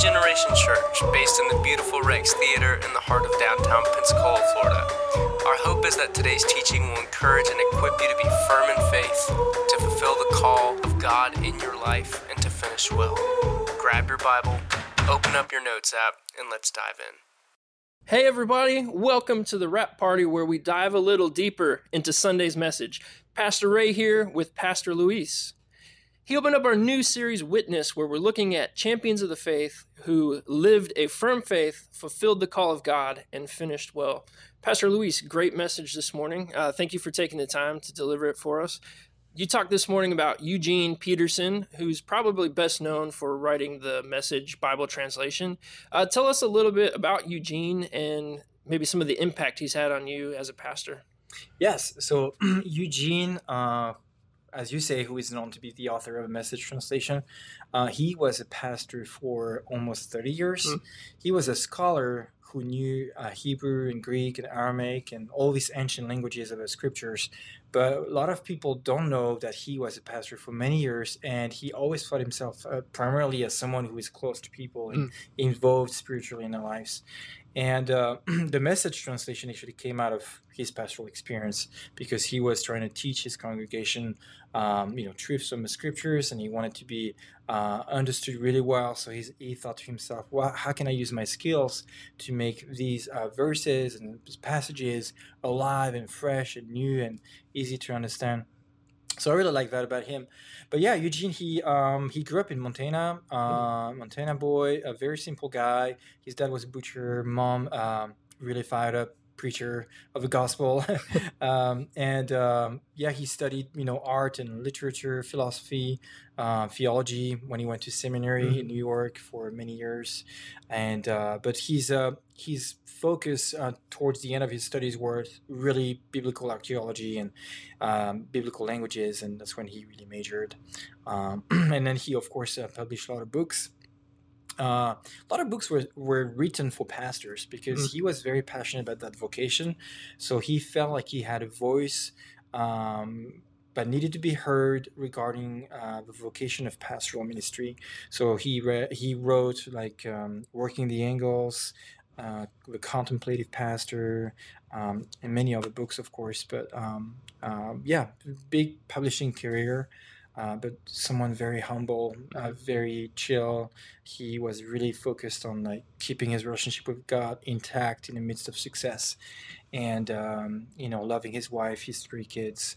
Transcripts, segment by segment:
Generation Church, based in the beautiful Rex Theater in the heart of downtown Pensacola, Florida. Our hope is that today's teaching will encourage and equip you to be firm in faith, to fulfill the call of God in your life, and to finish well. Grab your Bible, open up your notes app, and let's dive in. Hey, everybody, welcome to the Wrap Party where we dive a little deeper into Sunday's message. Pastor Ray here with Pastor Luis. He opened up our new series, Witness, where we're looking at champions of the faith who lived a firm faith, fulfilled the call of God, and finished well. Pastor Luis, great message this morning. Uh, thank you for taking the time to deliver it for us. You talked this morning about Eugene Peterson, who's probably best known for writing the Message Bible translation. Uh, tell us a little bit about Eugene and maybe some of the impact he's had on you as a pastor. Yes. So, Eugene, uh, as you say, who is known to be the author of a message translation, uh, he was a pastor for almost 30 years. Mm. He was a scholar who knew uh, Hebrew and Greek and Aramaic and all these ancient languages of the scriptures. But a lot of people don't know that he was a pastor for many years, and he always thought himself uh, primarily as someone who is close to people and mm. involved spiritually in their lives. And uh, the message translation actually came out of his pastoral experience because he was trying to teach his congregation, um, you know, truths from the scriptures, and he wanted to be uh, understood really well. So he thought to himself, well, how can I use my skills to make these uh, verses and passages alive and fresh and new and easy to understand? So I really like that about him. But yeah, Eugene, he um, he grew up in Montana, uh, Montana boy, a very simple guy. His dad was a butcher. Mom um, really fired up preacher of the gospel, um, and um, yeah, he studied you know art and literature, philosophy, uh, theology when he went to seminary mm-hmm. in New York for many years, and uh, but he's uh, he's focus uh, towards the end of his studies were really biblical archaeology and um, biblical languages, and that's when he really majored. Um, and then he, of course, uh, published a lot of books. Uh, a lot of books were, were written for pastors because mm. he was very passionate about that vocation. So he felt like he had a voice, um, but needed to be heard regarding uh, the vocation of pastoral ministry. So he re- he wrote like um, working the angles, uh, the contemplative pastor, um, and many other books, of course. But um, uh, yeah, big publishing career. Uh, but someone very humble, uh, very chill. He was really focused on like keeping his relationship with God intact in the midst of success, and um, you know, loving his wife, his three kids.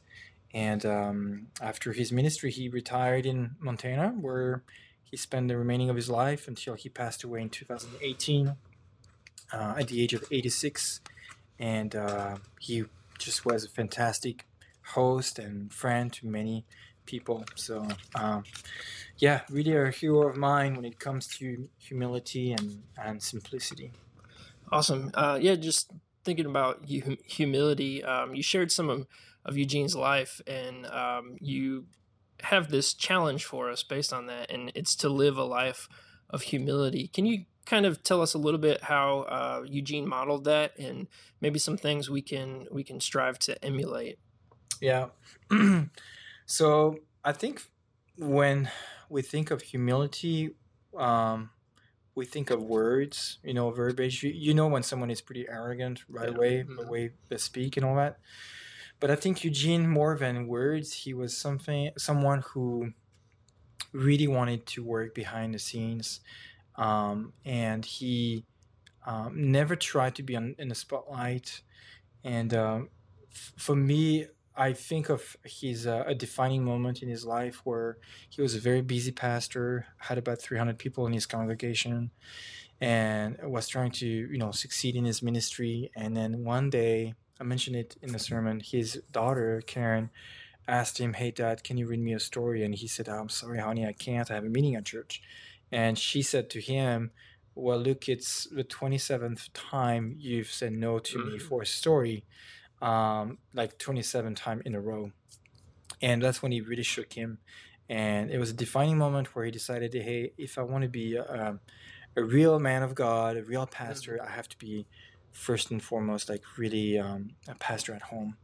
And um, after his ministry, he retired in Montana, where he spent the remaining of his life until he passed away in 2018 uh, at the age of 86. And uh, he just was a fantastic host and friend to many people. So, um, yeah, really a hero of mine when it comes to humility and, and simplicity. Awesome. Uh, yeah, just thinking about humility, um, you shared some of, of Eugene's life, and um, you have this challenge for us based on that, and it's to live a life of humility. Can you kind of tell us a little bit how uh, Eugene modeled that, and maybe some things we can we can strive to emulate? Yeah. so I think when we think of humility, um, we think of words, you know, verbiage. You, you, know when someone is pretty arrogant right yeah. away, mm-hmm. the way they speak and all that. But I think Eugene, more than words, he was something, someone who really wanted to work behind the scenes um, and he um, never tried to be on, in the spotlight. And um, f- for me, I think of his uh, a defining moment in his life where he was a very busy pastor, had about 300 people in his congregation, and was trying to you know succeed in his ministry. And then one day, I mentioned it in the sermon, his daughter Karen asked him, "Hey, Dad, can you read me a story?" And he said, oh, "I'm sorry, honey, I can't. I have a meeting at church." And she said to him, Well, look, it's the 27th time you've said no to mm-hmm. me for a story, um, like 27 time in a row. And that's when he really shook him. And it was a defining moment where he decided, hey, if I want to be a, a real man of God, a real pastor. I have to be first and foremost like really um, a pastor at home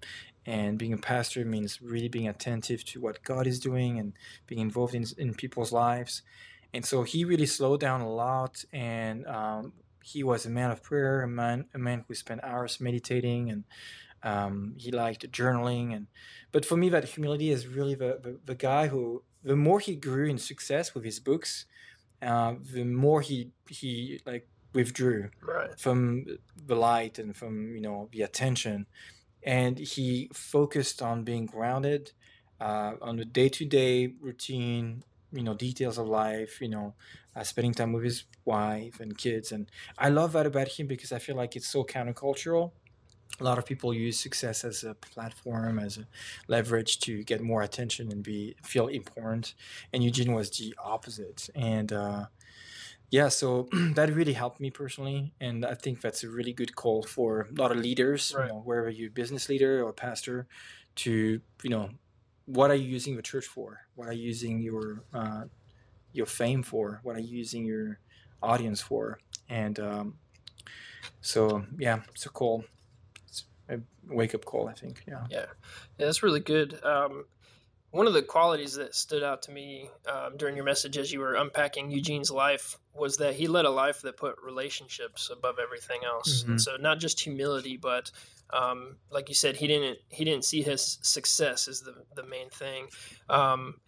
and being a pastor means really being attentive to what god is doing and being involved in, in people's lives and so he really slowed down a lot and um, he was a man of prayer a man a man who spent hours meditating and um, he liked journaling and but for me that humility is really the, the, the guy who the more he grew in success with his books uh, the more he he like withdrew Right. from the light and from you know the attention. And he focused on being grounded uh, on the day-to-day routine you know details of life you know uh, spending time with his wife and kids. And i love that about him because i feel like it's so countercultural a lot of people use success as a platform as a leverage to get more attention and be feel important. And eugene was the opposite. And uh, yeah so that really helped me personally. And i think that's a really good call for a lot of leaders Right. you know wherever you're a business leader or pastor to you know what are you using the church for? What are you using your uh, your fame for? What are you using your audience for? And um, so yeah it's a a wake-up call i think yeah Yeah, that's really good. Um, one of the qualities that stood out to me um, during your message as you were unpacking Eugene's life was that he led a life that put relationships above everything else. Mhm. so not just humility, but um, like you said, he didn't he didn't see his success as the the main thing. Um,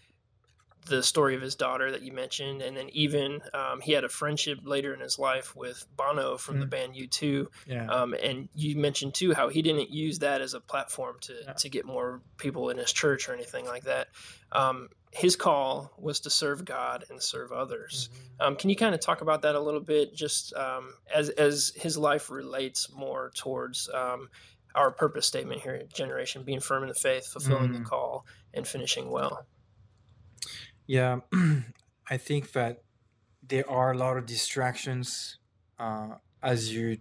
the story of his daughter that you mentioned, and then even um, he had a friendship later in his life with Bono from the Mm. band U2. yeah Um, and you mentioned too how he didn't use that as a platform to, Yeah. to get more people in his church or anything like that. Um, his call was to serve God and serve others. Mm-hmm. Um, can you kind of talk about that a little bit, just um, as as his life relates more towards um, our purpose statement here at Generation, being firm in the faith, fulfilling the Mm. call, and finishing well. Yeah, I think that there are a lot of distractions uh, as you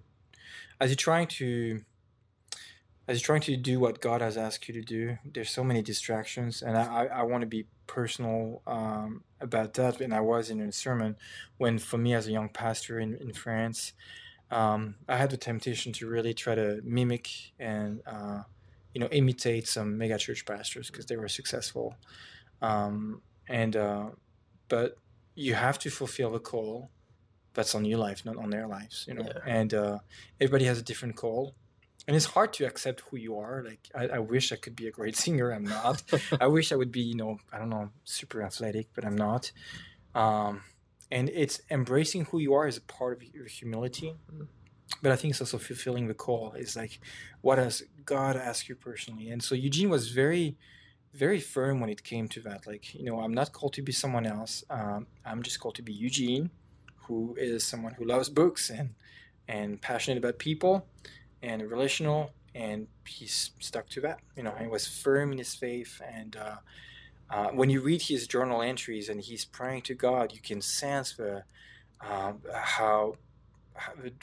as you're trying to as you're trying to do what God has asked you to do. There's so many distractions, and I I, I want to be personal um, about that. And I was in a sermon when, for me as a young pastor in in France, um, I had the temptation to really try to mimic and uh, you know imitate some mega church pastors because they were successful. Um, and uh, but you have to fulfill the call that's on your life not on their lives you know? Yeah. and uh, everybody has a different call. And it's hard to accept who you are. Like I, I wish i could be a great singer. I'm not. I wish i would be you know i don't know super athletic but i'm not. Um, and it's embracing who you are is a part of your humility. Mhm. but i think it's also fulfilling the call. Is like what does god ask you personally? And so eugene was very very firm when it came to that. Like, you know, I'm not called to be someone else. Um, I'm just called to be Eugene, who is someone who loves books and and passionate about people and relational. And he's stuck to that. You know, he was firm in his faith. And uh, uh, when you read his journal entries and he's praying to God, you can sense the um, how.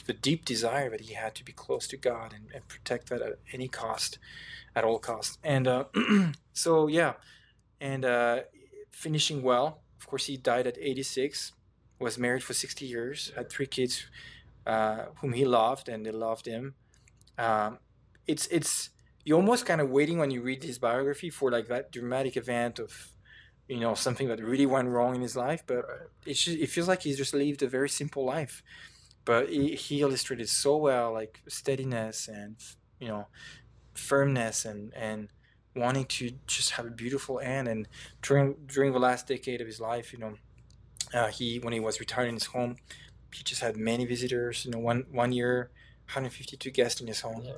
The, deep desire that he had to be close to God and, and protect that at any cost, at all costs. And uh, so yeah and uh, finishing well of course he died at 86 was married for 60 years had three kids uh, whom he loved and they loved him um, it's it's you're almost kind of waiting when you read his biography for like that dramatic event of you know something that really went wrong in his life but Right. it's just, it feels like he's just lived a very simple life but he, he illustrated so well like steadiness and you know firmness and and wanting to just have a beautiful end and during during the last decade of his life you know uh, he when he was retired in his home he just had many visitors you know one one year 152 guests in his home Yeah.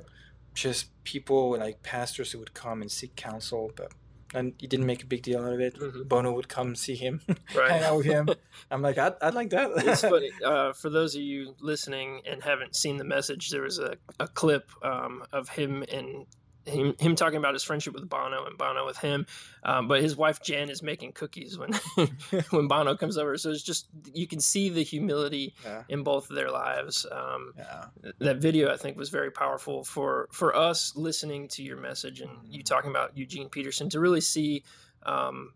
just people like pastors who would come and seek counsel but and he didn't make a big deal out of it Mhm. bono would come see him Right. hang out with him i'm like i'd, I'd like that it's funny uh, for those of you listening and haven't seen the message. There was a, a clip um, of him and him, him talking about his friendship with Bono and Bono with him. Um, but his wife Jen is making cookies when when Bono comes over. So it's just you can see the humility yeah in both of their lives. Um, yeah that video I think was very powerful for for us listening to your message and you talking about Eugene Peterson to really see um,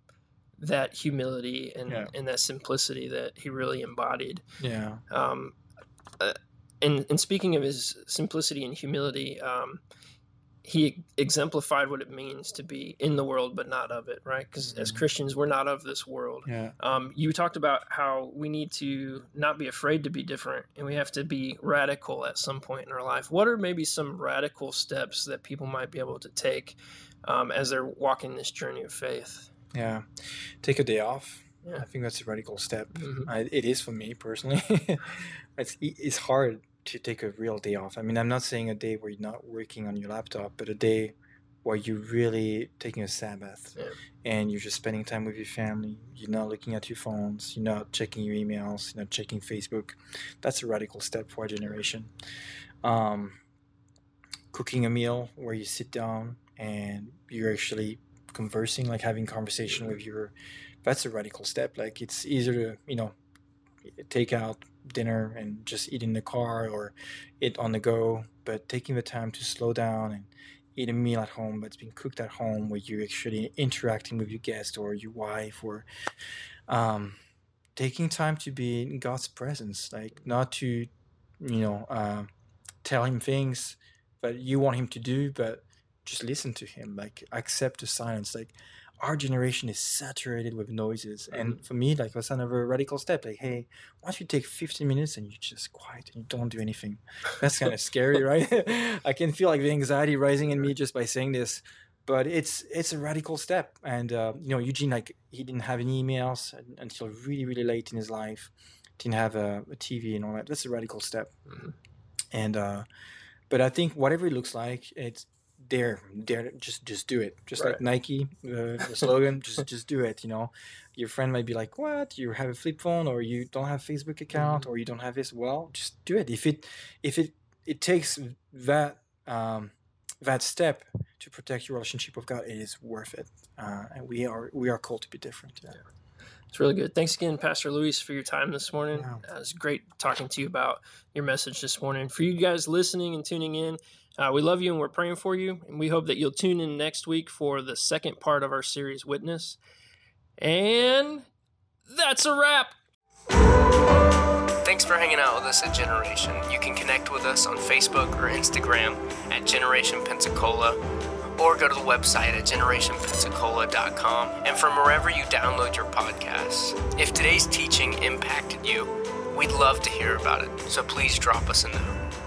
that humility and, Yeah. and that simplicity that he really embodied. yeah Um, uh, and, and speaking of his simplicity and humility, um, he exemplified what it means to be in the world but not of it right? Because mm-hmm. as christians we're not of this world. Yeah. um, you talked about how we need to not be afraid to be different and we have to be radical at some point in our life. What are maybe some radical steps that people might be able to take um, as they're walking this journey of faith? Yeah. Take a day off. Yeah. i think that's a radical step. Mm-hmm. I, it is for me personally. It's, it's hard to take a real day off. I mean, I'm not saying a day where you're not working on your laptop, but a day where you're really taking a Sabbath yeah. and you're just spending time with your family. You're not looking at your phones. You're not checking your emails. You're not checking Facebook. That's a radical step for our generation. Um, cooking a meal where you sit down and you're actually conversing, like having conversation with your. That's a radical step. Like it's easier to you know take out dinner and just eat in the car or eat on the go, but taking the time to slow down and eat a meal at home that's been cooked at home where you're actually interacting with your guest or your wife or um, taking time to be in God's presence, like not to, you know, uh, tell him things that you want him to do, but just listen to him, like accept the silence, like our generation is saturated with noises. Mm-hmm. And for me, like that's another radical step. Like, hey, why don't you take 15 minutes and you just quiet and you don't do anything? That's kind of scary, right? I can feel like the anxiety rising in me just by saying this. But it's it's a radical step, and uh, you know Eugene like he didn't have any emails until really really late in his life. Didn't have a, a TV and all that. That's a radical step, mm-hmm. and uh, but I think whatever it looks like, it's dare dare just just do it just right. like nike uh, the slogan just just do it you know your friend might be like what you have a flip phone or you don't have facebook account mm-hmm. or you don't have this well just do it if it if it it takes that um that step to protect your relationship with god it is worth it uh, and we are we are called to be different yeah. It's really good. Thanks again, Pastor Luis, for your time this morning. Wow. Uh, it was great talking to you about your message this morning. For you guys listening and tuning in, uh, we love you and we're praying for you. And we hope that you'll tune in next week for the second part of our series, Witness. And that's a wrap. Thanks for hanging out with us at Generation. You can connect with us on Facebook or Instagram at Generation Pensacola or go to the website at generationpensacola.com and from wherever you download your podcasts. If today's teaching impacted you, we'd love to hear about it, so please drop us a note.